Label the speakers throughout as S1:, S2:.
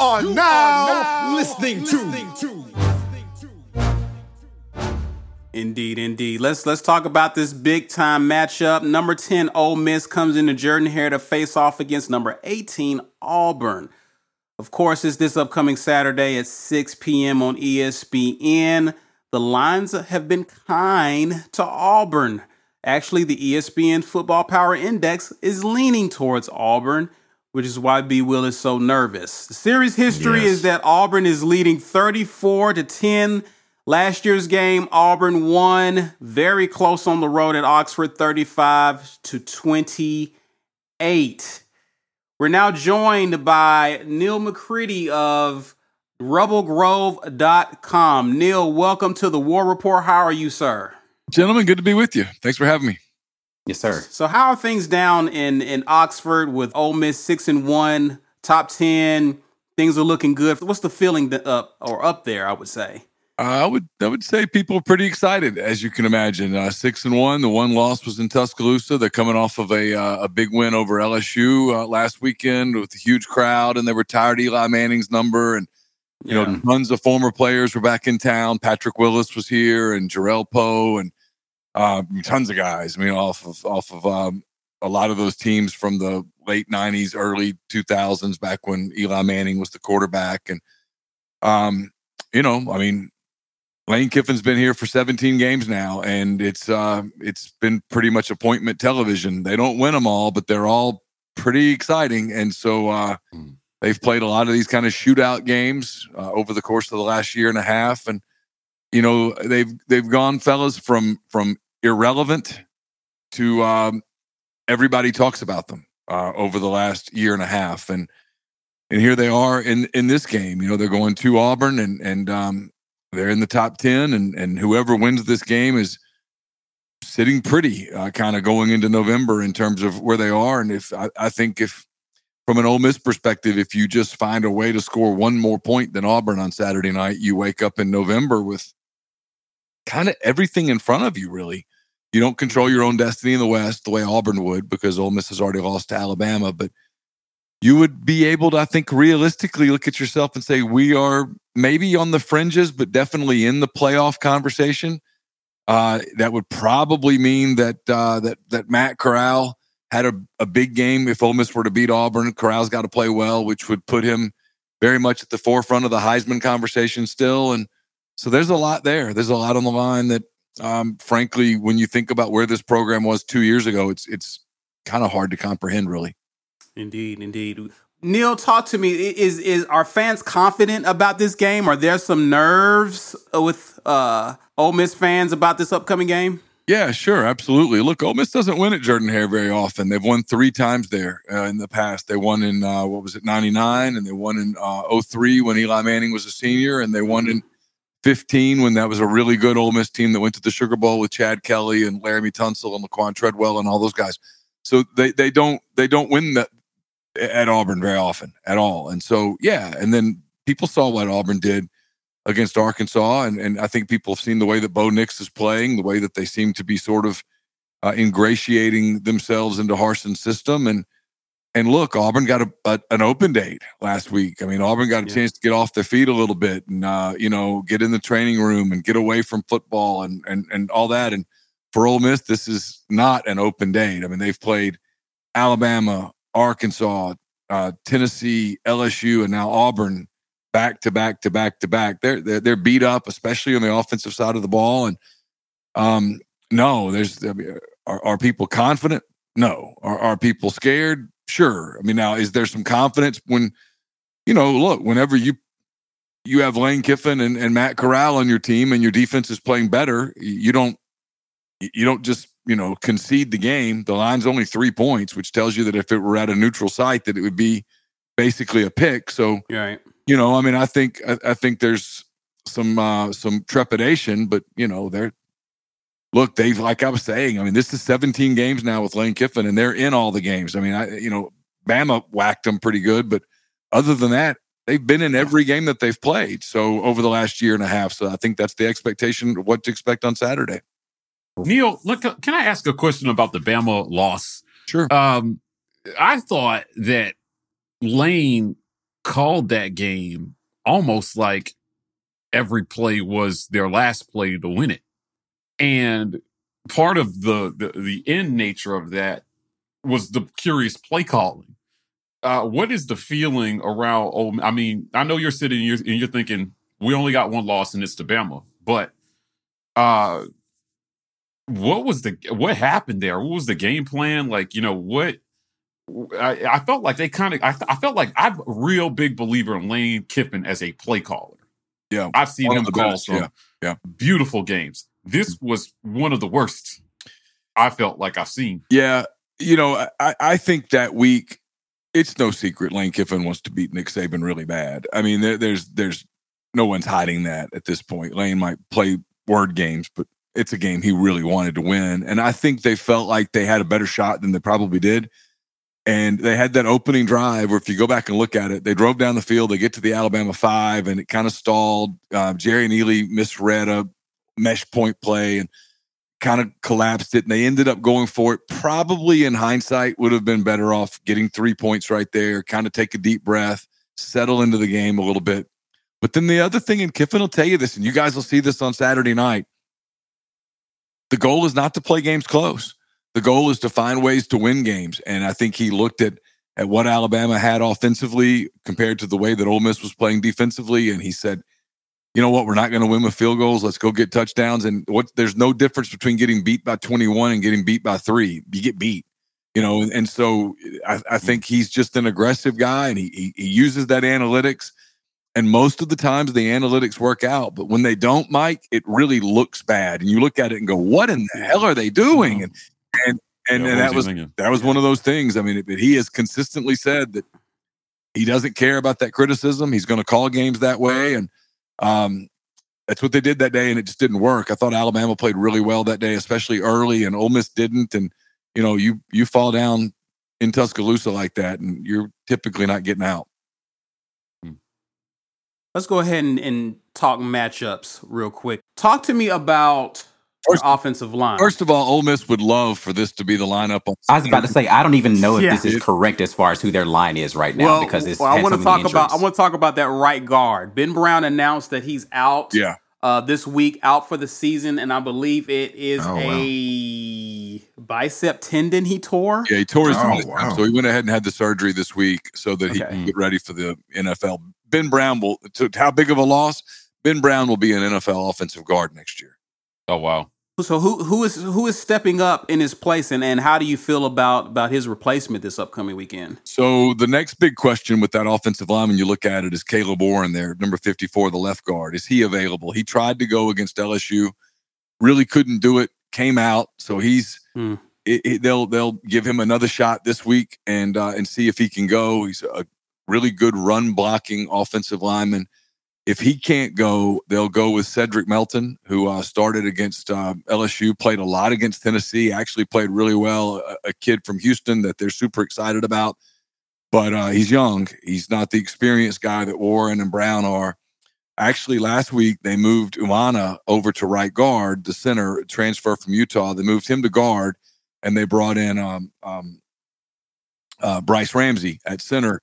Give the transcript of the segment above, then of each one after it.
S1: are, you now, are now listening, listening to.
S2: Indeed, indeed. Let's let's talk about this big time matchup. Number 10 Ole Miss comes into Jordan Hare to face off against number 18 Auburn. Of course, it's this upcoming Saturday at 6 p.m. on ESPN. The lines have been kind to Auburn. Actually, the ESPN Football Power Index is leaning towards Auburn, which is why B. Will is so nervous. The series history yes. is that Auburn is leading 34 to 10. Last year's game, Auburn won very close on the road at Oxford, 35 to 28. We're now joined by Neal McCready of rebelgrove.com. Neal, welcome to the War Report. How are you, sir?
S3: Gentlemen, good to be with you. Thanks for having me.
S2: Yes, sir. So, how are things down in in Oxford with Ole Miss six and one, top ten? Things are looking good. What's the feeling that up or up there? I would say.
S3: I would I would say people are pretty excited, as you can imagine. Uh, six and one. The one loss was in Tuscaloosa. They're coming off of a uh, a big win over LSU uh, last weekend with a huge crowd, and they retired Eli Manning's number, and you yeah. know tons of former players were back in town. Patrick Willis was here, and Jerrell Powe, and um, tons of guys. I mean, off of off of um, a lot of those teams from the late '90s, early 2000s, back when Eli Manning was the quarterback, and um, you know, I mean Lane Kiffin's been here for 17 games now, and it's uh, it's been pretty much appointment television. They don't win them all, but they're all pretty exciting, and so uh, mm. they've played a lot of these kind of shootout games uh, over the course of the last year and a half, and you know they've they've gone fellas from from irrelevant to um, everybody talks about them uh, over the last year and a half, and and here they are in in this game. You know they're going to Auburn, and and um, they're in the top 10 and and whoever wins this game is sitting pretty uh, kind of going into november in terms of where they are and if I, I, think if from an Ole Miss perspective if you just find a way to score one more point than auburn on saturday night you wake up in november with kind of everything in front of you really you don't control your own destiny in the west the way auburn would because Ole Miss has already lost to alabama but you would be able to, I think, realistically look at yourself and say, we are maybe on the fringes, but definitely in the playoff conversation. Uh, that would probably mean that uh, that that Matt Corral had a, a big game. If Ole Miss were to beat Auburn, Corral's got to play well, which would put him very much at the forefront of the Heisman conversation still. And so there's a lot there. There's a lot on the line that, um, frankly, when you think about where this program was two years ago, it's it's kind of hard to comprehend, really.
S2: Indeed, indeed. Neal, talk to me. Is is are fans confident about this game? Are there some nerves with uh Ole Miss fans about this upcoming game?
S3: Yeah, sure, absolutely. Look, Ole Miss doesn't win at Jordan Hare very often. They've won three times there uh, in the past. They won in uh, what was it, '99, and they won in uh, 03 when Eli Manning was a senior, and they won in 15 when that was a really good Ole Miss team that went to the Sugar Bowl with Chad Kelly and Laremy Tunsil and Laquan Treadwell and all those guys. So they they don't they don't win that at Auburn very often at all. And so, yeah. And then people saw what Auburn did against Arkansas. And, and I think people have seen the way that Bo Nix is playing, the way that they seem to be sort of uh, ingratiating themselves into Harsin's system. And, and look, Auburn got a, a, an open date last week. I mean, Auburn got a yeah. chance to get off their feet a little bit and, uh, you know, get in the training room and get away from football and, and, and all that. And for Ole Miss, this is not an open date. I mean, they've played Alabama, Arkansas, uh, Tennessee, LSU, and now Auburn back to back to back to back. They're, they're they're beat up, especially on the offensive side of the ball. And um, no, there's I mean, are, are people confident? No. Are, are people scared? Sure. I mean, now is there some confidence when you know? Look, whenever you you have Lane Kiffin and, and Matt Corral on your team, and your defense is playing better, you don't you don't just you know, concede the game. The line's only three points, which tells you that if it were at a neutral site, that it would be basically a pick. So,
S2: right.
S3: you know, I mean, I think I, I think there's some uh, some trepidation, but you know, they're look, they've like I was saying. I mean, this is 17 games now with Lane Kiffin, and they're in all the games. I mean, I you know, Bama whacked them pretty good, but other than that, they've been in every game that they've played. So over the last year and a half, so I think that's the expectation. What to expect on Saturday.
S4: Neal, look, can I ask a question about the Bama loss?
S3: Sure.
S4: Um, I thought that Lane called that game almost like every play was their last play to win it. And part of the the, the end nature of that was the curious play calling. Uh, what is the feeling around? Oh, I mean, I know you're sitting here and you're thinking we only got one loss and it's to Bama, but uh, what was the what happened there? What was the game plan? Like, you know, what I, I felt like they kind of I, I, felt like I'm a real big believer in Lane Kiffin as a play caller.
S3: Yeah,
S4: I've seen him call some
S3: yeah. yeah.
S4: beautiful games. This was one of the worst I felt like I've seen.
S3: Yeah, you know, I, I think that week it's no secret Lane Kiffin wants to beat Nick Saban really bad. I mean, there, there's there's no one's hiding that at this point. Lane might play word games, but it's a game he really wanted to win. And I think they felt like they had a better shot than they probably did. And they had that opening drive where, if you go back and look at it, they drove down the field, they get to the Alabama five, and it kind of stalled. Uh, Jerrion Ealy misread a mesh point play and kind of collapsed it. And they ended up going for it. Probably in hindsight, would have been better off getting three points right there, kind of take a deep breath, settle into the game a little bit. But then the other thing, and Kiffin will tell you this, and you guys will see this on Saturday night the goal is not to play games close. The goal is to find ways to win games. And I think he looked at at what Alabama had offensively compared to the way that Ole Miss was playing defensively, and he said, "You know what? We're not going to win with field goals. Let's go get touchdowns." And what? There's no difference between getting beat by 21 and getting beat by three. You get beat, you know. And so I, I think he's just an aggressive guy, and he, he he uses that analytics and most of the times the analytics work out, but when they don't, Mike, it really looks bad. And you look at it and go, "What in the hell are they doing?" And and and, yeah, and that was that was one of those things. I mean, but he has consistently said that he doesn't care about that criticism. He's going to call games that way, and um, that's what they did that day, and it just didn't work. I thought Alabama played really well that day, especially early, and Ole Miss didn't. And you know, you you fall down in Tuscaloosa like that, and you're typically not getting out.
S2: Let's go ahead and, and talk matchups real quick. Talk to me about First, offensive line.
S3: First of all, Ole Miss would love for this to be the lineup.
S5: I was about to say I don't even know if yeah. this is correct as far as who their line is right now well, because it's. Well, I want
S2: to talk
S5: injuries.
S2: about I want to talk about that right guard. Ben Brown announced that he's out.
S3: Yeah.
S2: Uh, this week, out for the season, and I believe it is oh, a wow. bicep tendon he tore.
S3: Yeah, he tore his. Oh, wow. So he went ahead and had the surgery this week so that okay. he can get ready for the NFL. Ben Brown will. To, how big of a loss? Ben Brown will be an NFL offensive guard next year.
S4: Oh wow!
S2: So who who is who is stepping up in his place, and, and how do you feel about about his replacement this upcoming weekend?
S3: So the next big question with that offensive lineman you look at it, is Caleb Warren there, number fifty four, the left guard. Is he available? He tried to go against LSU, really couldn't do it. Came out, so he's. Hmm. It, it, they'll they'll give him another shot this week and uh, and see if he can go. He's a really good run blocking offensive lineman. If he can't go, they'll go with Cedric Melton, who uh, started against uh, LSU, played a lot against Tennessee, actually played really well. A, a kid from Houston that they're super excited about, but uh, he's young. He's not the experienced guy that Warren and Brown are. Actually, last week they moved Umana over to right guard, the center transfer from Utah. They moved him to guard, and they brought in um, um, uh, Brice Ramsey at center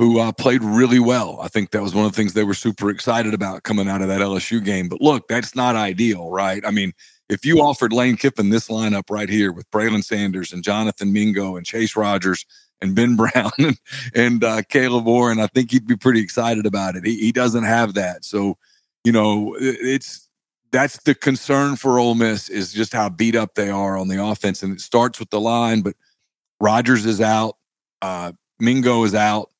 S3: who uh, played really well. I think that was one of the things they were super excited about coming out of that LSU game. But look, that's not ideal, right? I mean, if you offered Lane Kiffin this lineup right here with Braylon Sanders and Jonathan Mingo and Chase Rogers and Ben Brown and, and uh, Caleb Warren, I think he'd be pretty excited about it. He, he doesn't have that. So, you know, it's that's the concern for Ole Miss is just how beat up they are on the offense. And it starts with the line, but Rogers is out. Uh, Mingo is out.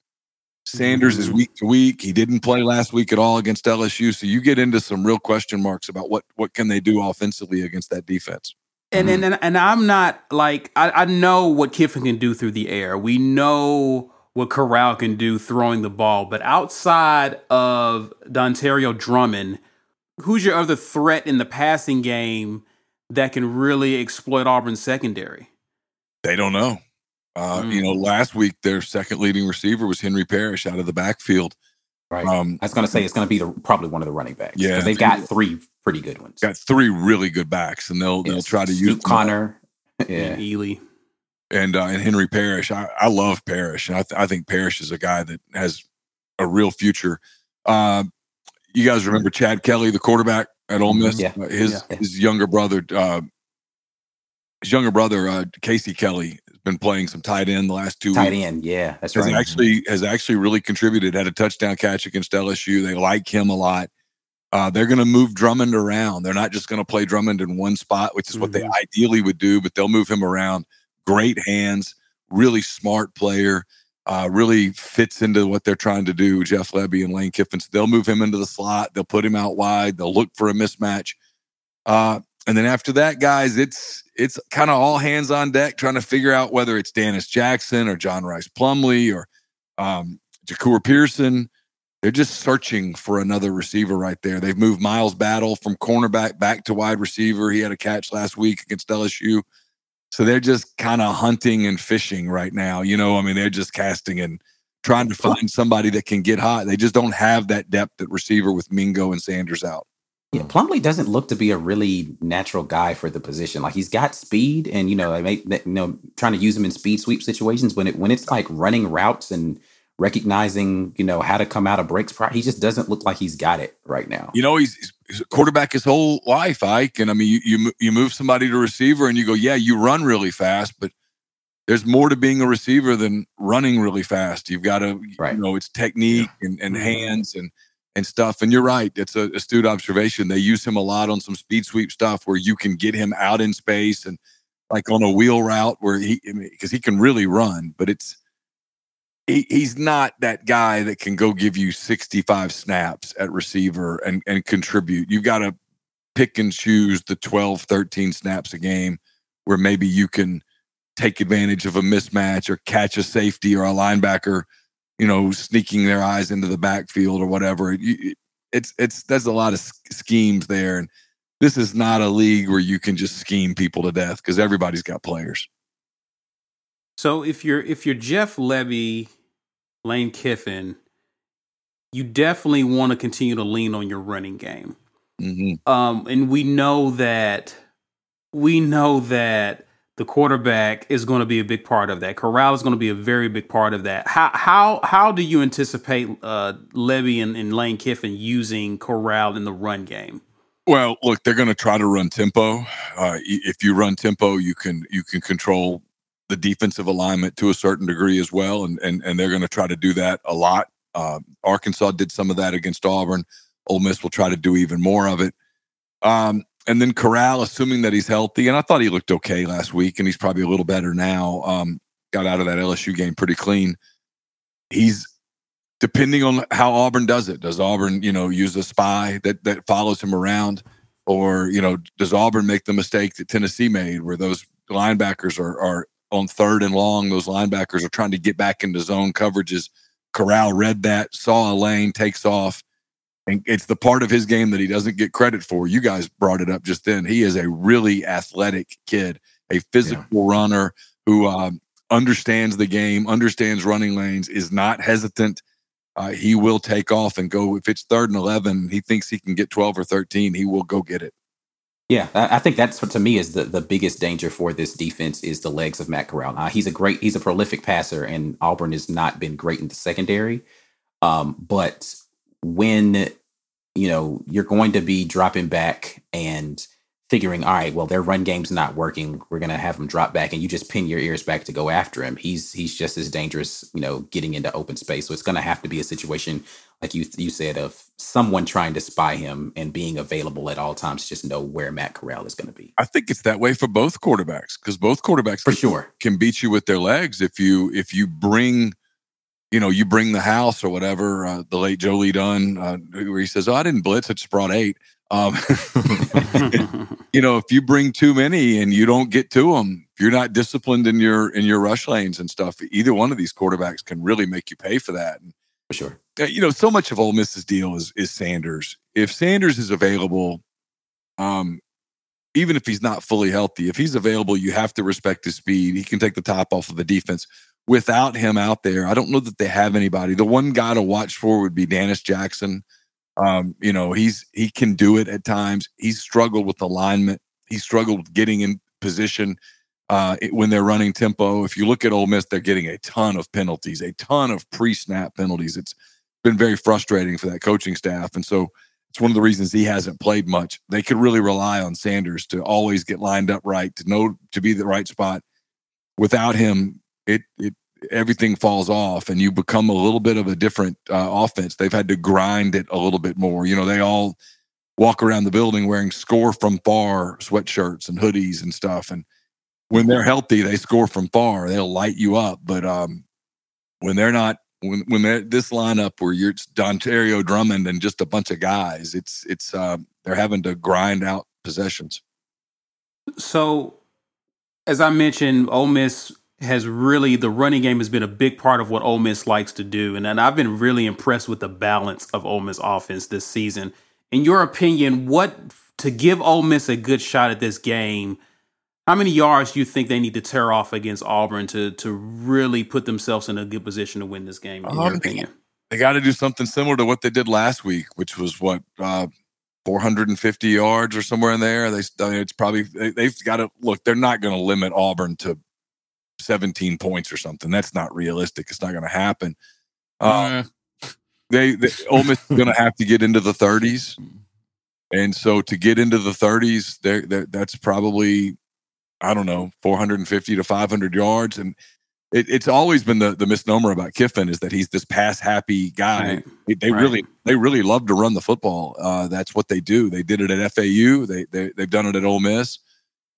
S3: Sanders is mm-hmm. week to week. He didn't play last week at all against LSU. So you get into some real question marks about what what can they do offensively against that defense.
S2: And mm-hmm. and and I'm not like I, I know what Kiffin can do through the air. We know what Corral can do throwing the ball, but outside of Dontario Drummond, who's your other threat in the passing game that can really exploit Auburn's secondary?
S3: They don't know. Uh, mm. You know, last week their second leading receiver was Henry Parrish out of the backfield.
S5: Right. Um, I was going to say it's going to be the, probably one of the running backs. Yeah, they've got three pretty good ones.
S3: Got three really good backs, and they'll they'll try to use
S5: Conner,
S2: yeah, and Ealy,
S3: and uh, and Henry Parrish. I, I love Parrish, and I, th- I think Parrish is a guy that has a real future. Uh, you guys remember Chad Kelly, the quarterback at Ole Miss?
S5: Yeah.
S3: Uh, his
S5: Yeah.
S3: his younger brother, uh, his younger brother, uh, Casey Kelly, has been playing some tight end the last two
S5: Tight
S3: weeks.
S5: end, yeah, that's
S3: Has
S5: right.
S3: actually has actually really contributed. Had a touchdown catch against LSU. They like him a lot. Uh, they're going to move Drummond around. They're not just going to play Drummond in one spot, which is what they ideally would do, but they'll move him around. Great hands, really smart player, uh, really fits into what they're trying to do. Jeff Lebby and Lane Kiffin. So they'll move him into the slot. They'll put him out wide. They'll look for a mismatch. Uh, and then after that, guys, it's it's kind of all hands on deck trying to figure out whether it's Dannis Jackson or John Rhys Plumlee or um, Jahcour Pearson. They're just searching for another receiver right there. They've moved Miles Battle from cornerback back to wide receiver. He had a catch last week against LSU. So they're just kind of hunting and fishing right now. You know, I mean, they're just casting and trying to find somebody that can get hot. They just don't have that depth at receiver with Mingo and Sanders out.
S5: Yeah, Plumlee doesn't look to be a really natural guy for the position. Like he's got speed, and you know, make that, you know, trying to use him in speed sweep situations when it when it's like running routes and recognizing, you know, how to come out of breaks. He just doesn't look like he's got it right now.
S3: You know, he's, he's- quarterback his whole life, Ike. And I mean, you, you you move somebody to receiver, and you go, yeah, you run really fast, but there's more to being a receiver than running really fast. You've got to,
S5: Right.
S3: you know, it's technique and, and mm-hmm. hands and and stuff. And you're right, it's a astute observation. They use him a lot on some speed sweep stuff where you can get him out in space and like on a wheel route where he because he can really run, but it's he, he's not that guy that can go give you 65 snaps at receiver and, and contribute. You've got to pick and choose the 12, 13 snaps a game where maybe you can take advantage of a mismatch or catch a safety or a linebacker, you know, sneaking their eyes into the backfield or whatever. You- It's, it's, there's a lot of schemes there. And this is not a league where you can just scheme people to death because everybody's got players.
S2: So if you're if you're Jeff Lebby, Lane Kiffin, you definitely want to continue to lean on your running game.
S3: hmm
S2: Um, and we know that we know that the quarterback is going to be a big part of that. Corral is going to be a very big part of that. How how how do you anticipate uh, Lebby and, and Lane Kiffin using Corral in the run game?
S3: Well, look, they're going to try to run tempo. Uh, if you run tempo, you can you can control the defensive alignment to a certain degree as well, and and and they're going to try to do that a lot. Uh, Arkansas did some of that against Auburn. Ole Miss will try to do even more of it. Um, and then Corral, assuming that he's healthy, and I thought he looked okay last week, and he's probably a little better now. Um, got out of that LSU game pretty clean. He's depending on how Auburn does it. Does Auburn, you know, use a spy that that follows him around, or you know, does Auburn make the mistake that Tennessee made, where those linebackers are are on third and long? Those linebackers are trying to get back into zone coverages. Corral read that, saw a lane, takes off, and it's the part of his game that he doesn't get credit for. You guys brought it up just then. He is a really athletic kid, a physical runner who um, understands the game, understands running lanes, is not hesitant. Uh, he will take off and go. If it's third and 11, he thinks he can get 12 or 13, he will go get it.
S5: Yeah, I I think that's what to me is the, the biggest danger for this defense is the legs of Matt Corral. Uh, he's a great, he's a prolific passer, and Auburn has not been great in the secondary. Um, but when you know you're going to be dropping back and figuring, all right, well, their run game's not working. We're gonna have him drop back, and you just pin your ears back to go after him. He's he's just as dangerous, you know, getting into open space. So it's gonna have to be a situation like you you said of someone trying to spy him and being available at all times to just know where Matt Corral is going to be.
S3: I think it's that way for both quarterbacks because both quarterbacks
S5: For
S3: can,
S5: sure.
S3: can beat you with their legs if you if you bring you know you bring the house or whatever uh, the late Joe Lee Dunn uh, where he says oh I didn't blitz I just brought eight um, you know if you bring too many and you don't get to them if you're not disciplined in your in your rush lanes and stuff either one of these quarterbacks can really make you pay for that and
S5: For sure.
S3: you know, so much of Ole Miss's deal is is Sanders. If Sanders is available, um, even if he's not fully healthy, if he's available, you have to respect his speed. He can take the top off of the defense. Without him out there, I don't know that they have anybody. The one guy to watch for would be Dannis Jackson. Um, you know, he's he can do it at times. He's struggled with alignment. He's struggled with getting in position uh, it- when they're running tempo. If you look at Ole Miss, they're getting a ton of penalties, a ton of pre-snap penalties. It's been very frustrating for that coaching staff. And so it's one of the reasons he hasn't played much. They could really rely on Sanders to always get lined up right, to know to be the right spot. Without him, it it everything falls off and you become a little bit of a different uh, offense. They've had to grind it a little bit more. You know, they all walk around the building wearing score from far sweatshirts and hoodies and stuff. And when they're healthy, they score from far. They'll light you up. But um, when they're not, when when they're this lineup where you're it's Dontario Drummond and just a bunch of guys, it's it's uh, they're having to grind out possessions.
S2: So, as I mentioned, Ole Miss has really the running game has been a big part of what Ole Miss likes to do, and, and I've been really impressed with the balance of Ole Miss offense this season. In your opinion, what to give Ole Miss a good shot at this game? How many yards do you think they need to tear off against Auburn to to really put themselves in a good position to win this game? In your
S3: Um,
S2: opinion,
S3: They got to do something similar to what they did last week, which was what uh, 450 yards or somewhere in there. They I mean, it's probably they, they've got to look. They're not going to limit Auburn to 17 points or something. That's not realistic. It's not going to happen. Uh, they, they Ole Miss is going to have to get into the 30s, and so to get into the 30s, there there- that's probably I don't know 450 to 500 yards, and it, it's always been the the misnomer about Kiffin is that he's this pass happy guy.
S2: Right.
S3: They, they
S2: Right.
S3: really they really love to run the football. Uh, that's what they do. They did it at FAU. They, they they've done it at Ole Miss.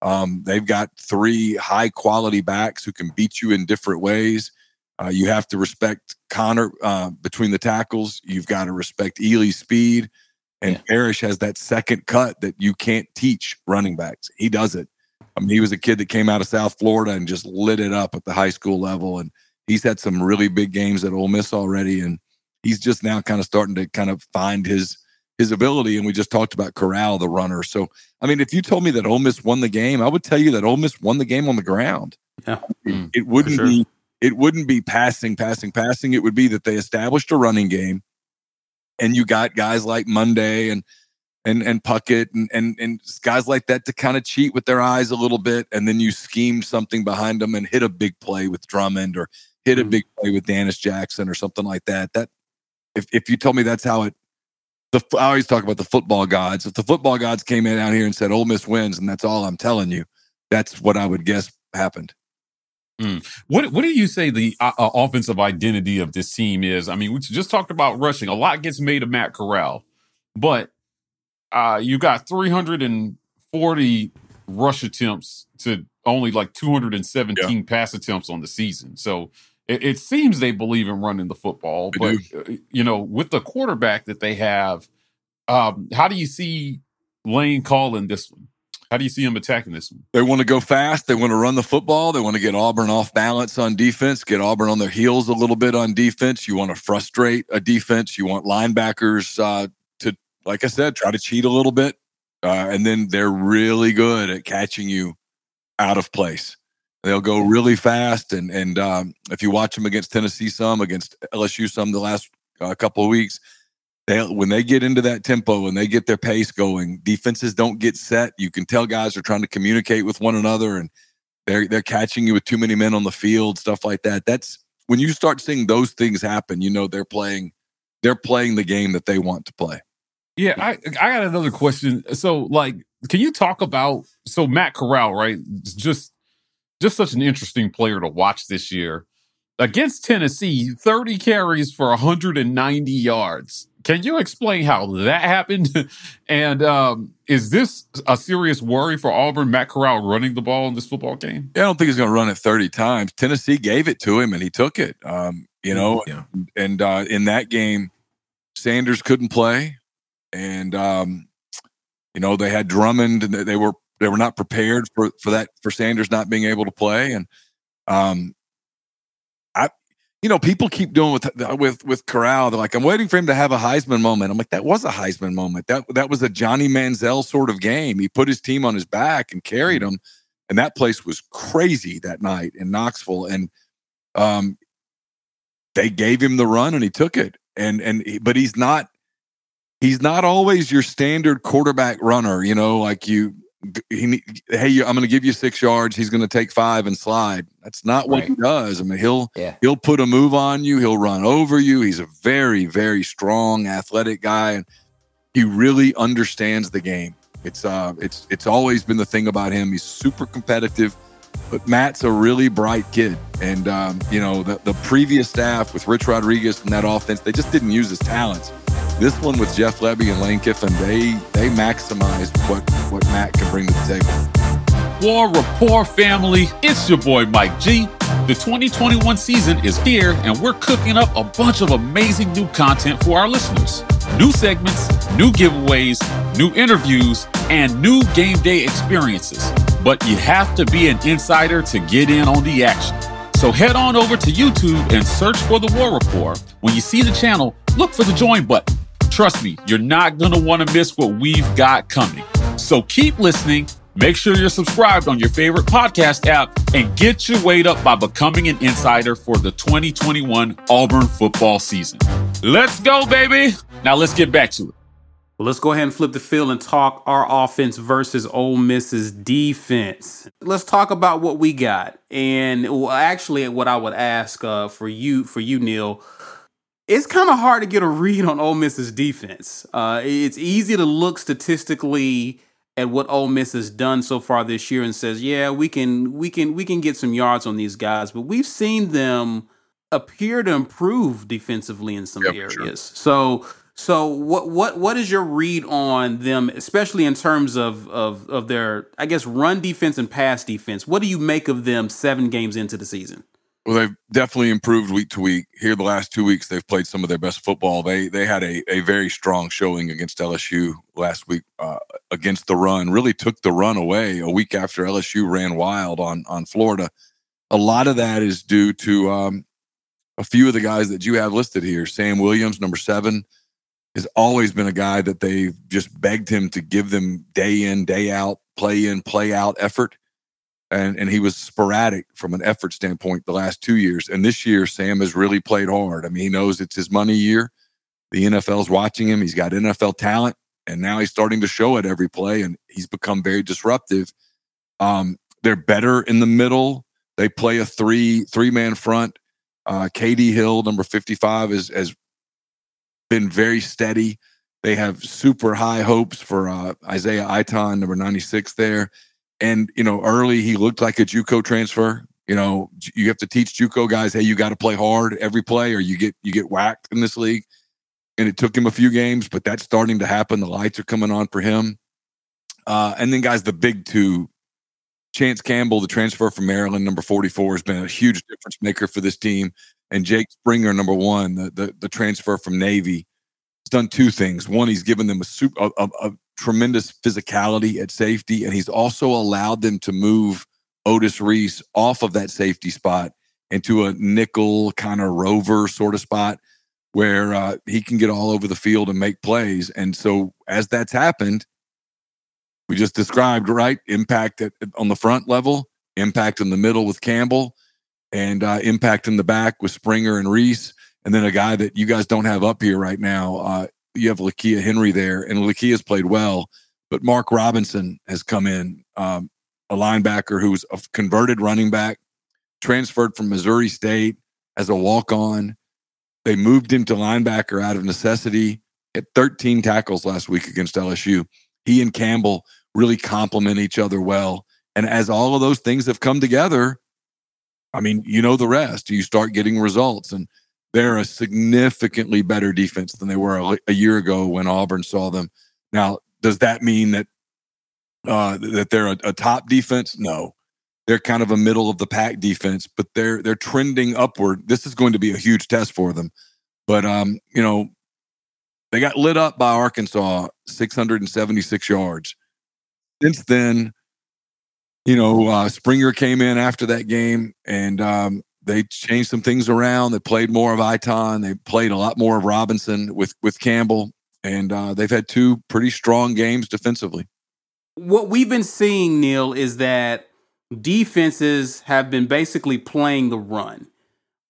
S3: Um, they've got three high quality backs who can beat you in different ways. Uh, you have to respect Conner uh, between the tackles. You've got to respect Ealy's speed. And
S5: Yeah.
S3: Parrish has that second cut that you can't teach running backs. He does it. I mean, he was a kid that came out of South Florida and just lit it up at the high school level. And he's had some really big games at Ole Miss already. And he's just now kind of starting to kind of find his his ability. And we just talked about Corral, the runner. So, I mean, if you told me that Ole Miss won the game, I would tell you that Ole Miss won the game on the ground.
S2: Yeah.
S3: It,
S4: Mm,
S3: it wouldn't
S2: sure.
S3: be it wouldn't be passing, passing, passing. It would be that they established a running game, and you got guys like Monday and and and Puckett and and and guys like that to kind of cheat with their eyes a little bit, and then you scheme something behind them and hit a big play with Drummond or hit a
S2: Mhm.
S3: big play with Dannis Jackson or something like that. That if if you told me that's how it. The, I always talk about the football gods. If the football gods came in out here and said Ole Miss wins, and that's all I'm telling you, that's what I would guess happened.
S4: What what do you say the uh, uh, offensive identity of this team is? I mean, we just talked about rushing. A lot gets made of Matt Corral, but uh, you got 340 rush attempts to only like 217 pass attempts on the season. So it, it seems they believe in running the football.
S3: They
S4: but uh, you know, with the quarterback that they have, um, how do you see Lane calling this one? How do you see him attacking this one?
S3: They want to go fast. They want to run the football. They want to get Auburn off balance on defense, get Auburn on their heels a little bit on defense. You want to frustrate a defense. You want linebackers uh, to, like I said, try to cheat a little bit. Uh, and then they're really good at catching you out of place. They'll go really fast. And, and um, if you watch them against Tennessee some, against LSU some the last uh, couple of weeks, they when they get into that tempo and they get their pace going, defenses don't get set. You can tell guys are trying to communicate with one another and they're they're catching you with too many men on the field, stuff like that. That's when you start seeing those things happen, you know they're playing they're playing the game that they want to play.
S4: Yeah, I I got another question. So, like, can you talk about so Matt Corral, right? Just just such an interesting player to watch this year. Against Tennessee, 30 carries for 190 yards. Can you explain how that happened? and um, is this a serious worry for Auburn, Matt Corral running the ball in this football game?
S3: Yeah, I don't think he's going to run it 30 times. Tennessee gave it to him and he took it. Um, you know,
S1: Yeah.
S3: and uh, in that game, Sanders couldn't play, and um, you know they had Drummond, and they- they were they were not prepared for for that for Sanders not being able to play, and um, I, you know, people keep doing with with with Corral. They're like, I'm waiting for him to have a Heisman moment. I'm like, that was a Heisman moment. That that was a Johnny Manziel sort of game. He put his team on his back and carried them, and that place was crazy that night in Knoxville, and um, they gave him the run and he took it. And and but he's not he's not always your standard quarterback runner. You know, like you he hey, I'm going to give you six yards. He's going to take five and slide. That's not what right. he does. I mean, he'll yeah. he'll put a move on you. He'll run over you. He's a very very strong, athletic guy, and he really understands the game. It's uh, it's it's always been the thing about him. He's super competitive, but Matt's a really bright kid, and um, you know the the previous staff with Rich Rodriguez and that offense, they just didn't use his talents. This one with Jeff Lebby and Lane Kiffin, they they maximize what what Matt can bring to the table.
S4: War Report family, it's your boy Mike G. The 2021 season is here, and we're cooking up a bunch of amazing new content for our listeners. New segments, new giveaways, new interviews, and new game day experiences. But you have to be an insider to get in on the action. So head on over to YouTube and search for the War Report. When you see the channel, look for the join button. Trust me, you're not going to want to miss what we've got coming. So keep listening. Make sure you're subscribed on your favorite podcast app and get your weight up by becoming an insider for the 2021 Auburn football season. Let's go, baby. Now let's get back to it.
S2: Well, let's go ahead and flip the field and talk our offense versus Ole Miss's defense. Let's talk about what we got. And well, actually, what I would ask uh, for you, for you, Neal, it's kind of hard to get a read on Ole Miss's defense. Uh, it's easy to look statistically at what Ole Miss has done so far this year and says, "Yeah, we can, we can, we can get some yards on these guys." But we've seen them appear to improve defensively in some yep, areas. Sure. So, so what, what, what is your read on them, especially in terms of of of their, I guess, run defense and pass defense? What do you make of them seven games into the season?
S3: Well, they've definitely improved week to week. Here, the last two weeks, they've played some of their best football. They they had a, a very strong showing against LSU last week uh, against the run. Really took the run away a week after LSU ran wild on on Florida. A lot of that is due to um, a few of the guys that you have listed here. Sam Williams, number seven, has always been a guy that they've just begged him to give them day in, day out, play in, play out effort and and he was sporadic from an effort standpoint the last two years. And this year, Sam has really played hard. I mean, he knows it's his money year. The NFL's watching him. He's got NFL talent, and now he's starting to show it every play. And he's become very disruptive. Um, they're better in the middle. They play a three three man front. Uh, KD Hill, number fifty five, is has been very steady. They have super high hopes for uh, Isaiah Iton, number ninety six. There and you know, early he looked like a JUCO transfer. You know, you have to teach JUCO guys, hey, you got to play hard every play, or you get you get whacked in this league. And it took him a few games, but that's starting to happen. The lights are coming on for him. Uh, and then, guys, the big two, Chance Campbell, the transfer from Maryland, number 44, has been a huge difference maker for this team. And Jake Springer, number one, the, the, the transfer from Navy, has done two things. One, he's given them a, super, a, a, tremendous physicality at safety, and he's also allowed them to move Otis Reese off of that safety spot into a nickel kind of rover sort of spot where uh, he can get all over the field and make plays. And so, as that's happened, we just described right impact at, on the front level, impact in the middle with Campbell, and uh, impact in the back with Springer and Reese. And then a guy that you guys don't have up here right now, uh, you have Lakia Henry there, and Lakia's played well, but Mark Robinson has come in, um, a linebacker who's a converted running back, transferred from Missouri State as a walk on. They moved him to linebacker out of necessity. At 13 tackles last week against LSU. He and Campbell really complement each other well. And as all of those things have come together, I mean, you know the rest. You start getting results. And they're a significantly better defense than they were a, a year ago when Auburn saw them. Now, does that mean that uh, that they're a, a, top defense? No, they're kind of a middle of the pack defense, but they're they're trending upward. This is going to be a huge test for them. But um, you know, they got lit up by Arkansas, 676 yards. Since then, you know, uh, Springer came in after that game, and um, they changed some things around. They played more of Iton. They played a lot more of Robinson with with Campbell, and uh, they've had two pretty strong games defensively.
S2: What we've been seeing, Neal, is that defenses have been basically playing the run.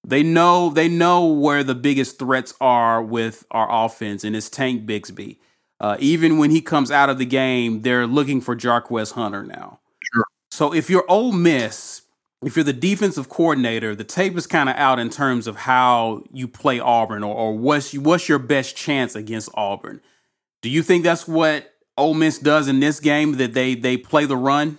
S2: They know they know where the biggest threats are with our offense, and it's Tank Bigsby. Uh, even when he comes out of the game, they're looking for Jarquez Hunter now. So if you're Ole Miss, if you're the defensive coordinator, the tape is kind of out in terms of how you play Auburn or, or what's what's your best chance against Auburn. Do you think that's what Ole Miss does in this game? That they they play the run?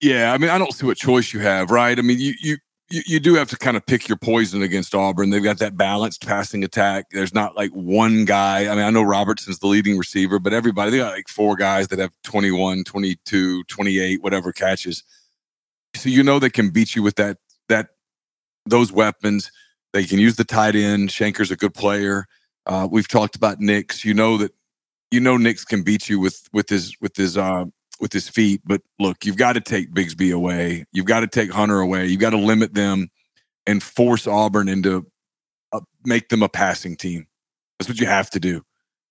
S3: Yeah, I mean, I don't see what choice you have, right? I mean, you you you, you do have to kind of pick your poison against Auburn. They've got that balanced passing attack. There's not like one guy. I mean, I know Robertson's the leading receiver, but everybody, they got like four guys that have 21, 22, 28, whatever catches. So you know they can beat you with that, that, those weapons. They can use the tight end. Shenker's a good player. Uh, we've talked about Nix. You know that, you know, Nix can beat you with, with his, with his, uh, with his feet. But look, you've got to take Bigsby away. You've got to take Hunter away. You've got to limit them and force Auburn into uh, make them a passing team. That's what you have to do.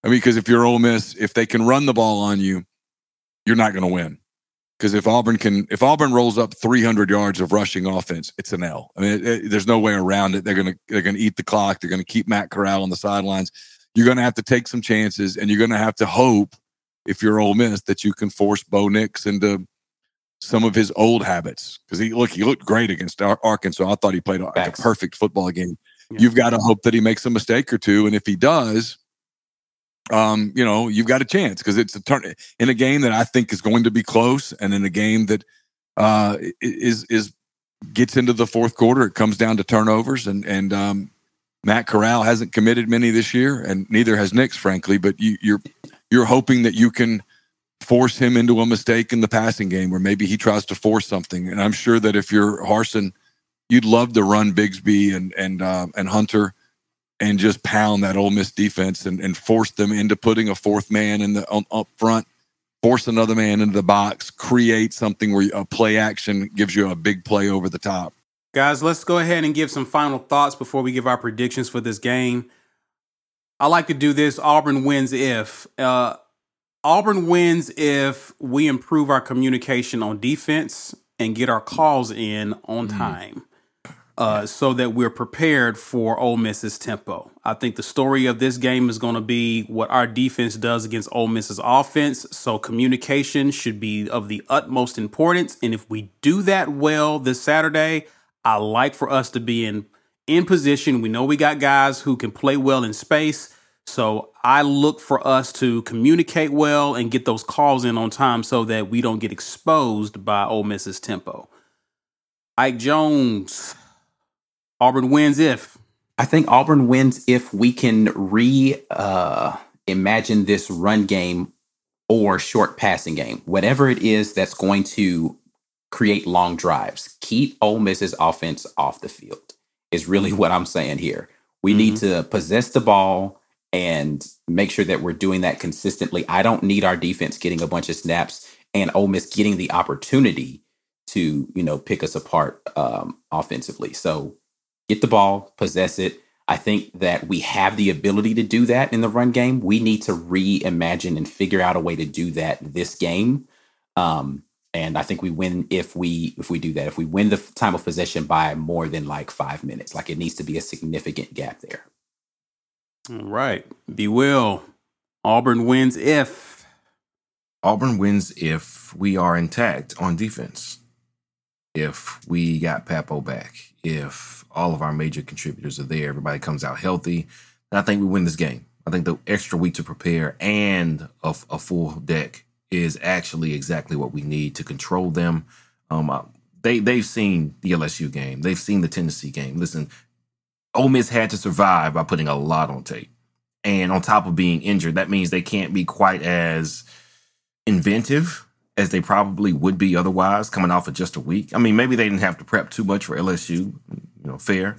S3: I mean, because if you're Ole Miss, if they can run the ball on you, you're not going to win. Because if Auburn can, if Auburn rolls up 300 yards of rushing offense, it's an L. I mean, it, it, there's no way around it. They're gonna they're gonna eat the clock. They're gonna keep Matt Corral on the sidelines. You're gonna have to take some chances, and you're gonna have to hope if you're Ole Miss that you can force Bo Nix into some of his old habits because he look he looked great against Arkansas. I thought he played a perfect football game. Yeah. You've got to hope that he makes a mistake or two, and if he does, um, you know, you've got a chance because it's a turn in a game that I think is going to be close, and in a game that uh, is is gets into the fourth quarter, it comes down to turnovers, and and um, Matt Corral hasn't committed many this year, and neither has Nix, frankly. But you, you're you're hoping that you can force him into a mistake in the passing game where maybe he tries to force something. And I'm sure that if you're Harsin, you'd love to run Bigsby and and uh, and Hunter and just pound that Ole Miss defense and, and force them into putting a fourth man in the up front, force another man into the box, create something where a play action gives you a big play over the top.
S2: Guys, let's go ahead and give some final thoughts before we give our predictions for this game. I like to do this. Auburn wins if. Uh, Auburn wins if we improve our communication on defense and get our calls in on mm-hmm. time. Uh, so that we're prepared for Ole Miss's tempo. I think the story of this game is going to be what our defense does against Ole Miss's offense. So communication should be of the utmost importance. And if we do that well this Saturday, I like for us to be in in position. We know we got guys who can play well in space. So I look for us to communicate well and get those calls in on time so that we don't get exposed by Ole Miss's tempo. Ike Jones, Auburn wins if.
S5: I think Auburn wins if we can re uh, imagine this run game or short passing game, whatever it is that's going to create long drives. Keep Ole Miss's offense off the field is really what I'm saying here. We mm-hmm. need to possess the ball and make sure that we're doing that consistently. I don't need our defense getting a bunch of snaps and Ole Miss getting the opportunity to, you know, pick us apart um, offensively. So get the ball, possess it. I think that we have the ability to do that in the run game. We need to reimagine and figure out a way to do that this game. Um, and I think we win if we if we do that. If we win the time of possession by more than like five minutes, like it needs to be a significant gap there.
S2: All right, be will. Auburn wins if
S6: Auburn wins if we are intact on defense. If we got Pappoe back, if all of our major contributors are there, everybody comes out healthy, then I think we win this game. I think the extra week to prepare and a, a full deck is actually exactly what we need to control them. Um, they they've seen the LSU game, they've seen the Tennessee game. Listen, Ole Miss had to survive by putting a lot on tape, and on top of being injured, that means they can't be quite as inventive as they probably would be otherwise, coming off of just a week. I mean, maybe they didn't have to prep too much for LSU, you know, fair,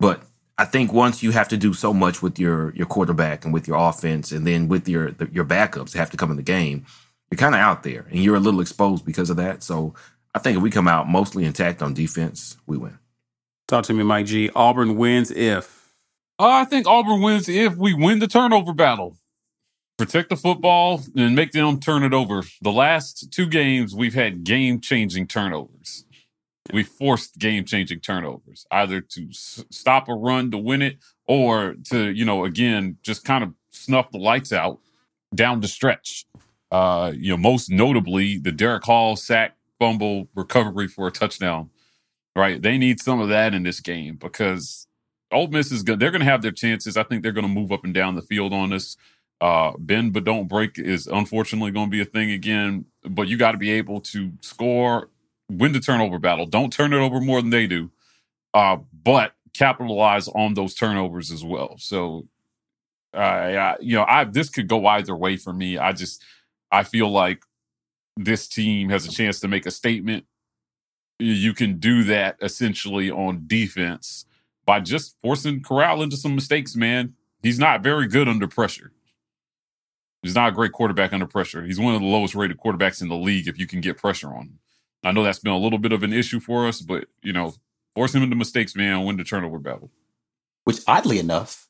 S6: but I think once you have to do so much with your your quarterback and with your offense, and then with your your backups have to come in the game, you're kind of out there and you're a little exposed because of that. So I think if we come out mostly intact on defense, we win.
S2: Talk to me, Mike G. Auburn wins if.
S4: Uh, I think Auburn wins if we win the turnover battle. Protect the football and make them turn it over. The last two games, we've had game changing turnovers. We forced game changing turnovers, either to s- stop a run to win it or to, you know, again, just kind of snuff the lights out down the stretch. Uh, you know, most notably the Derick Hall sack fumble recovery for a touchdown. Right, they need some of that in this game because Ole Miss is good. They're going to have their chances. I think they're going to move up and down the field on us. Uh, bend but don't break is unfortunately going to be a thing again. But you got to be able to score, win the turnover battle. Don't turn it over more than they do. Uh, but capitalize on those turnovers as well. So, uh, I, you know, I this could go either way for me. I just I feel like this team has a chance to make a statement. You can do that essentially on defense by just forcing Corral into some mistakes, man. He's not very good under pressure. He's not a great quarterback under pressure. He's one of the lowest rated quarterbacks in the league if you can get pressure on him. I know that's been a little bit of an issue for us, but you know, force him into mistakes, man, win the turnover battle.
S5: Which oddly enough,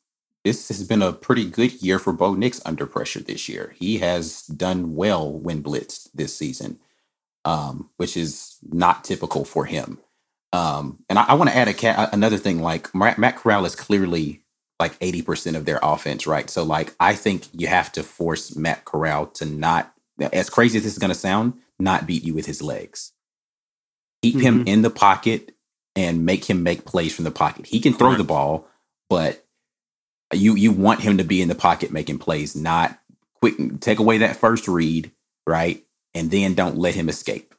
S5: this has been a pretty good year for Bo Nix under pressure this year. He has done well when blitzed this season, um, which is not typical for him. Um, and I, I want to add a ca- another thing. Like Matt, Matt Corral is clearly like eighty percent of their offense, right? So like I think you have to force Matt Corral to not, as crazy as this is going to sound, not beat you with his legs. Keep him
S2: Mhm.
S5: in the pocket and make him make plays from the pocket. He can throw the ball, but you you want him to be in the pocket making plays, not quick take away that first read, right? And then don't let him escape.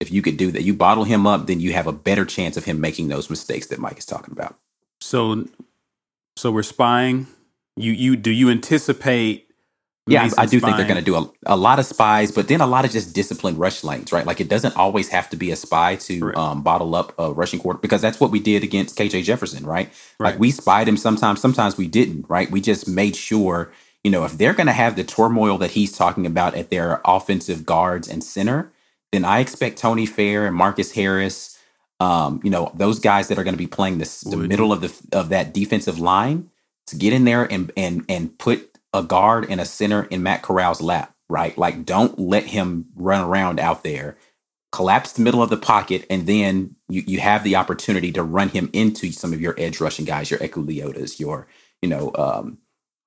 S5: If you could do that, you bottle him up, then you have a better chance of him making those mistakes that Mike is talking about.
S2: So, so we're spying. You you do you anticipate?
S5: Yeah, I- do think they're going to do a, a lot of spies, but then a lot of just disciplined rush lanes, right? Like it doesn't always have to be a spy to um, bottle up a rushing quarter because that's what we did against KJ Jefferson, right?
S2: Right.
S5: Like we spied him sometimes, sometimes we didn't, right? We just made sure, you know, if they're going to have the turmoil that he's talking about at their offensive guards and center, then I expect Tony Fair and Marcus Harris, um, you know, those guys that are going to be playing this, the middle of the of that defensive line to get in there and and and put a guard and a center in Matt Corral's lap, right? Like, don't let him run around out there. Collapse the middle of the pocket, and then you, you have the opportunity to run him into some of your edge rushing guys, your Eku Leotas, your, you know, um,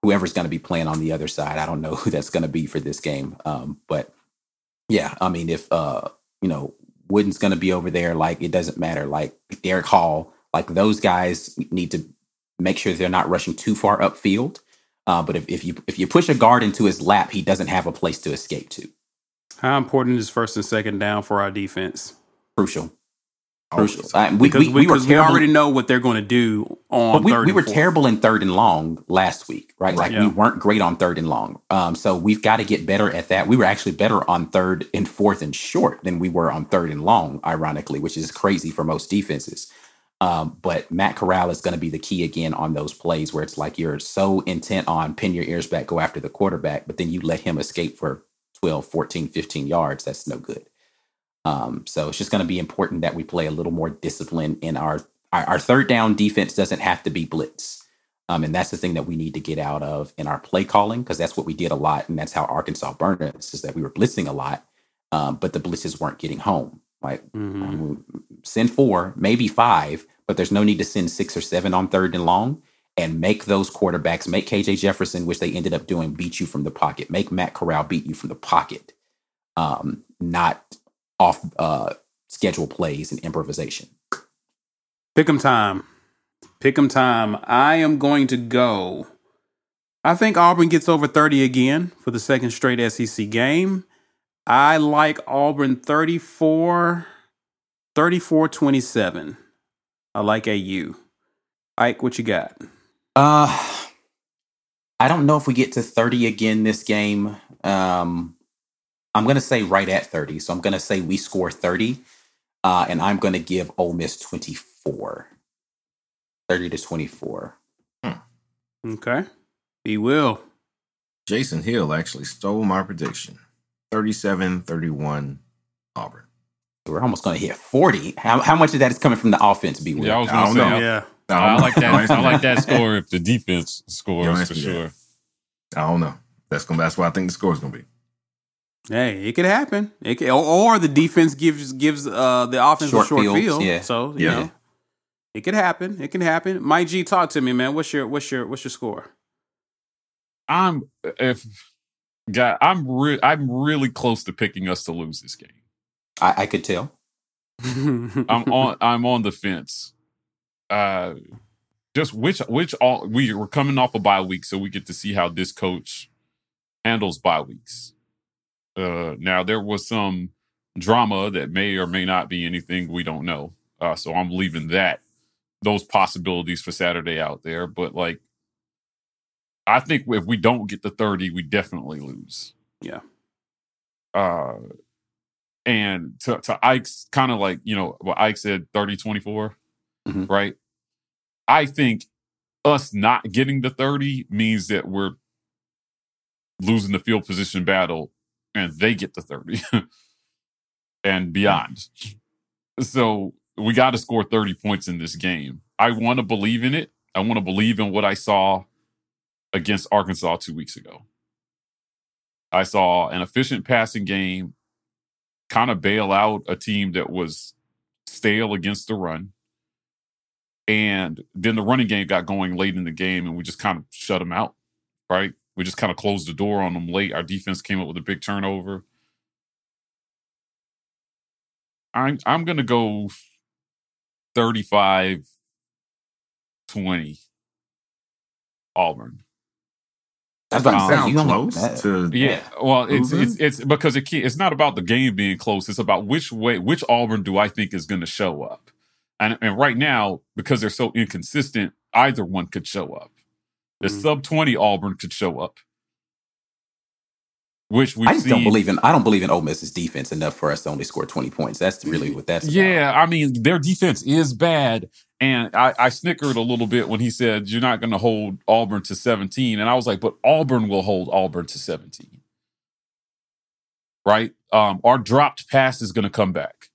S5: whoever's going to be playing on the other side. I don't know who that's going to be for this game. Um, but yeah, I mean, if, uh, you know, Wooden's going to be over there, like, it doesn't matter. Like, Derick Hall, like, those guys need to make sure they're not rushing too far upfield. Uh, but if, if you if you push a guard into his lap, he doesn't have a place to escape to.
S2: How important is first and second down for our defense?
S5: Crucial, crucial. Uh, we,
S2: Because
S5: we,
S2: we, because we already know what they're going to do on
S5: but we, we were
S2: fourth.
S5: terrible in third and long last week, right? Like
S2: Yeah.
S5: we weren't great on third and long. Um, so we've got to get better at that. We were actually better on third and fourth and short than we were on third and long, ironically, which is crazy for most defenses. Um, but Matt Corral is going to be the key again on those plays where it's like you're so intent on pin your ears back, go after the quarterback, but then you let him escape for 12, 14, 15 yards. That's no good. Um, so it's just going to be important that we play a little more discipline in our, our our third down defense doesn't have to be blitz. Um, and that's the thing that we need to get out of in our play calling because that's what we did a lot, and that's how Arkansas burned us is that we were blitzing a lot, um, but the blitzes weren't getting home. Like
S2: Mhm.
S5: um, send four, maybe five, but there's no need to send six or seven on third and long. And make those quarterbacks, make KJ Jefferson, which they ended up doing, beat you from the pocket. Make Matt Corral beat you from the pocket, um, not off uh, schedule plays and improvisation.
S2: Pick 'em time. Pick 'em time. I am going to go. I think Auburn gets over 30 again for the second straight SEC game. I like Auburn 34, 34 27. I like AU. Ike, what you got?
S5: Uh, I don't know if we get to 30 again this game. Um, I'm going to say right at 30. So I'm going to say we score 30, uh, and I'm going to give Ole Miss 24. 30 to 24.
S2: Okay. He will.
S6: Jason Hill actually stole my prediction 37 31 Auburn.
S5: We're almost going to hit 40. How, how much of that is coming from the offense, B.
S4: Yeah, I was gonna say
S6: know.
S4: I,
S2: Yeah.
S4: I like that. I like that score if the defense scores for
S6: me that.
S4: sure.
S6: I don't know. That's gonna. That's what I think the score is gonna be.
S2: Hey, it could happen. It could, or, or the defense gives gives uh, the offense
S5: Short
S2: a short
S5: fields,
S2: field.
S5: yeah.
S2: So you
S6: Yeah.
S2: know, it could happen. It can happen. Mike G, talk to me, man. What's your what's your what's your score?
S4: I'm if guy, I'm re- I'm really close to picking us to lose this game.
S5: I, I could tell.
S4: I'm on I'm on the fence. Uh just which which all we we're coming off a bye week, so we get to see how this coach handles bye weeks. Uh now there was some drama that may or may not be anything we don't know. Uh so I'm leaving that those possibilities for Saturday out there. But like I think if we don't get the 30, we definitely lose.
S2: Yeah.
S4: Uh and to, to Ike's kind of like, you know, what Ike said 30 24,
S5: Mhm.
S4: right? I think us not getting the 30 means that we're losing the field position battle and they get the 30 and beyond. So we got to score 30 points in this game. I want to believe in it. I want to believe in what I saw against Arkansas two weeks ago. I saw an efficient passing game kind of bail out a team that was stale against the run. And then the running game got going late in the game and we just kind of shut them out, right? We just kind of closed the door on them late. Our defense came up with a big turnover. I'm I'm going to go 35 20 Auburn.
S5: I was about to
S6: Sound
S5: you only-
S6: close
S5: that-
S6: to
S4: Yeah, well, it's it's it's because it can't, it's not about the game being close. It's about which way, which Auburn do I think is going to show up, and and right now because they're so inconsistent, either one could show up. The
S2: Mhm.
S4: sub twenty Auburn could show up, which we've
S5: I just
S4: seen.
S5: don't believe in I don't believe in Ole Miss's defense enough for us to only score 20 points. That's really what that's about.
S4: Yeah, I mean their defense is bad, and I, I snickered a little bit when he said you're not going to hold Auburn to 17, and I was like, but Auburn will hold Auburn to 17, right? Um, our dropped pass is going to come back,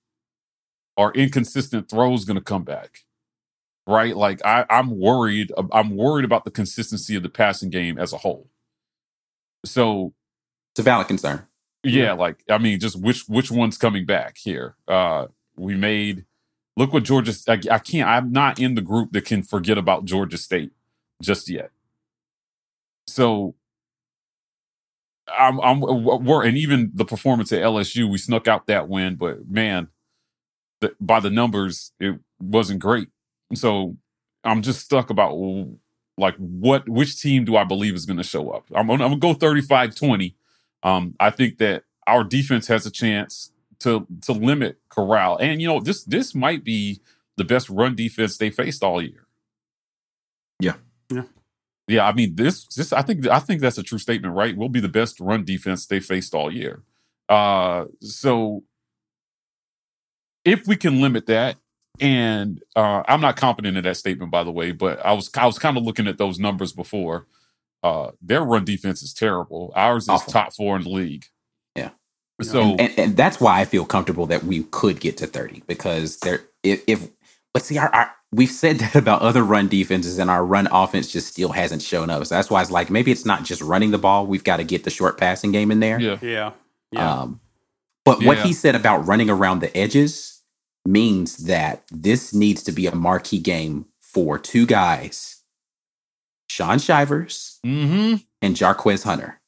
S4: our inconsistent throw is going to come back, right? Like I, I'm worried. I'm worried about the consistency of the passing game as a whole. So
S5: It's a valid concern.
S4: yeah, like I mean, just which which one's coming back here? Uh we made look what Georgia. I, I can't. I'm not in the group that can forget about Georgia State just yet. So I'm I'm we're and even the performance at LSU, we snuck out that win, but man, the, by the numbers, it wasn't great. So I'm just stuck about like what which team do I believe is going to show up? I'm I'm gonna go 35-20. Um, I think that our defense has a chance to to limit Corral, and you know this this might be the best run defense they faced all year.
S6: Yeah.
S2: Yeah.
S4: Yeah, I mean this this I think I think that's a true statement, right? We'll be the best run defense they faced all year. Uh so if we can limit that, and uh I'm not confident in that statement by the way, but I was I was kind of looking at those numbers before. Uh their run defense is terrible. Ours is
S5: Awful.
S4: top four in the league.
S5: Yeah.
S4: So
S5: and, and that's why I feel comfortable that we could get to 30 because there if, if but see our, our we've said that about other run defenses and our run offense just still hasn't shown up. So that's why it's like maybe it's not just running the ball. We've got to get the short passing game in there.
S4: yeah.
S2: Yeah. Yeah.
S5: Um, but what he said about running around the edges means that this needs to be a marquee game for two guys, Shaun Shivers
S4: Mm-hmm.
S5: and Jarquez Hunter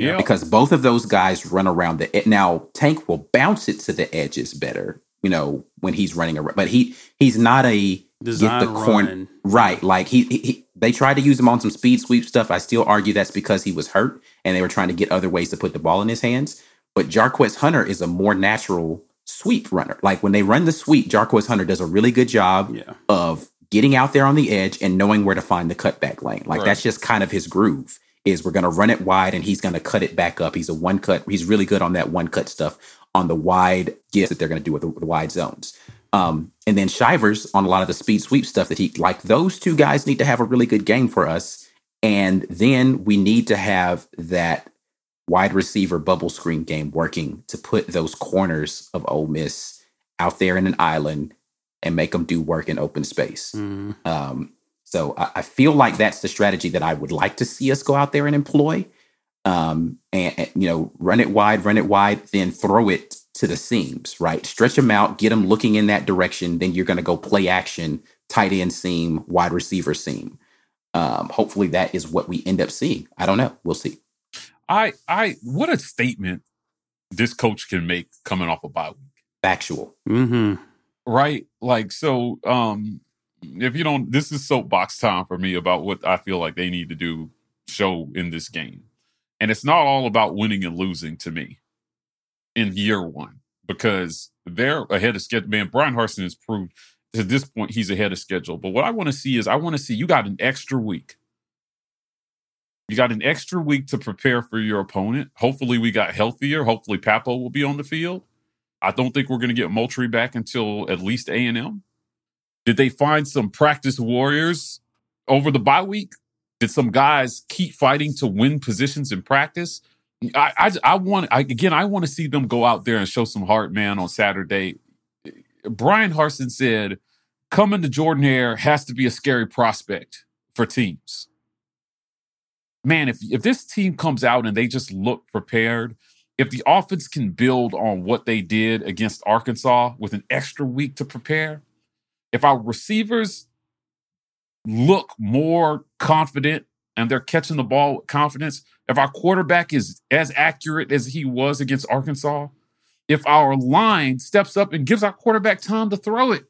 S4: Yeah.
S5: because both of those guys run around the now Tank will bounce it to the edges better, you know, when he's running around. But he he's not a
S2: Design
S5: get the corn
S2: run.
S5: right. Like he, he, he- they tried to use him on some speed sweep stuff. I still argue that's because he was hurt and they were trying to get other ways to put the ball in his hands. But Jarquez Hunter is a more natural sweep runner. Like when they run the sweep, Jarquez Hunter does a really good job
S2: Yeah.
S5: of getting out there on the edge and knowing where to find the cutback lane. Like
S4: Right.
S5: that's just kind of his groove. Is we're gonna run it wide and he's gonna cut it back up. He's a one cut. He's really good on that one cut stuff on the wide gifts that they're gonna do with the, the wide zones. Um, and then Shivers on a lot of the speed sweep stuff that he like. Those two guys need to have a really good game for us. And then we need to have that wide receiver bubble screen game working to put those corners of Ole Miss out there in an island and make them do work in open space.
S2: Mm.
S5: Um, so I, I feel like that's the strategy that I would like to see us go out there and employ. Um, and, and, you know, run it wide, run it wide, then throw it to the seams, right? Stretch them out, get them looking in that direction. Then you're going to go play action, tight end seam, wide receiver seam. Um, hopefully that is what we end up seeing. I don't know. We'll see.
S4: I I what a statement this coach can make coming off a bye week.
S5: Factual.
S2: Mm-hmm.
S4: Right? Like so um if you don't this is soapbox time for me about what I feel like they need to do show in this game. And it's not all about winning and losing to me in year one because they're ahead of schedule. Man, Bryan Harsin has proved to this point he's ahead of schedule. But what I want to see is I want to see you got an extra week. You got an extra week to prepare for your opponent. Hopefully, we got healthier. Hopefully, Pappoe will be on the field. I don't think we're going to get Moultrie back until at least A and M. Did they find some practice warriors over the bye week? Did some guys keep fighting to win positions in practice? I, I, I want I, again. I want to see them go out there and show some heart, man, on Saturday. Bryan Harsin said, "Coming to Jordan Hare has to be a scary prospect for teams." Man, if if this team comes out and they just look prepared, if the offense can build on what they did against Arkansas with an extra week to prepare, if our receivers look more confident and they're catching the ball with confidence, if our quarterback is as accurate as he was against Arkansas, if our line steps up and gives our quarterback time to throw it,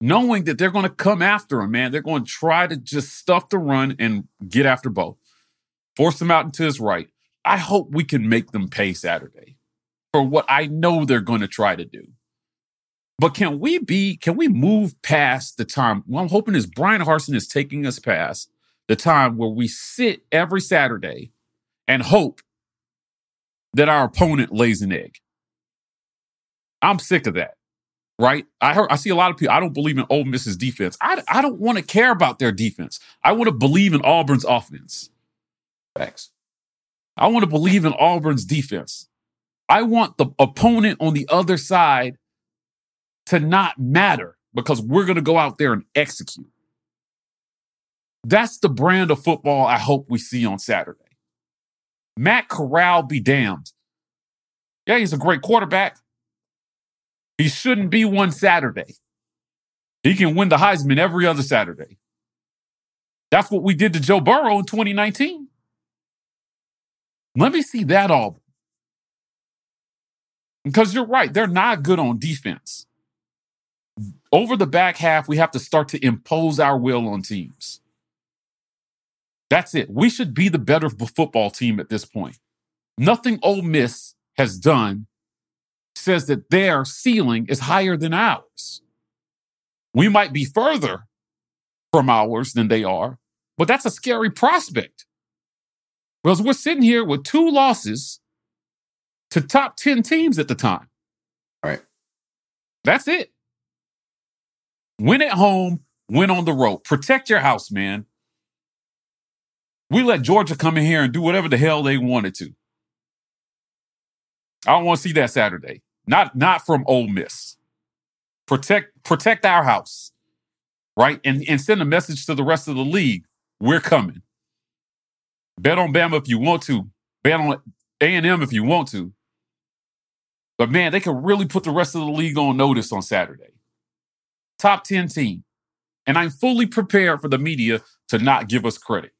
S4: knowing that they're going to come after him, man, they're going to try to just stuff the run and get after Bo, force him out into his right. I hope we can make them pay Saturday for what I know they're going to try to do. But can we be, can we move past the time? What I'm hoping is Bryan Harsin is taking us past the time where we sit every Saturday and hope that our opponent lays an egg. I'm sick of that. Right? I heard I see a lot of people. I don't believe in Ole Miss's defense. I, I don't want to care about their defense. I want to believe in Auburn's offense.
S5: Facts.
S4: I want to believe in Auburn's defense. I want the opponent on the other side to not matter because we're going to go out there and execute. That's the brand of football I hope we see on Saturday. Matt Corral be damned. Yeah, he's a great quarterback. He shouldn't be one Saturday. He can win the Heisman every other Saturday. That's what we did to Joe Burrow in 2019. Let me see that all. Because you're right, they're not good on defense. Over the back half, we have to start to impose our will on teams. That's it. We should be the better football team at this point. Nothing Ole Miss has done says that their ceiling is higher than ours. We might be further from ours than they are, but that's a scary prospect. Because we're sitting here with two losses to top 10 teams at the time.
S5: All right.
S4: That's it. Win at home, win on the road. Protect your house, man. We let Georgia come in here and do whatever the hell they wanted to. I don't want to see that Saturday. Not not from Ole Miss. Protect protect our house, right? And and send a message to the rest of the league. We're coming. Bet on Bama if you want to. Bet on A and M if you want to. But man, they can really put the rest of the league on notice on Saturday. Top ten team, and I'm fully prepared for the media to not give us credit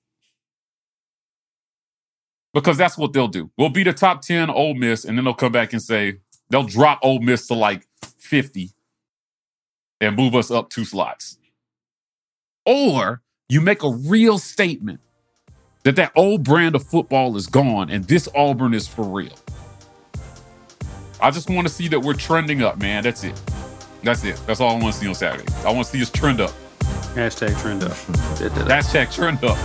S4: because that's what they'll do. We'll be the top 10 Ole Miss, and then they'll come back and say, they'll drop Ole Miss to like 50 and move us up two slots. Or you make a real statement that that old brand of football is gone and this Auburn is for real. I just want to see that we're trending up, man. That's it. That's it. That's all I want to see on Saturday. I want to see us trend up.
S2: Hashtag trend up.
S4: Hashtag trend up.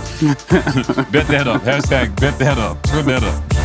S4: bet that up. Hashtag bet that up. Trend that up.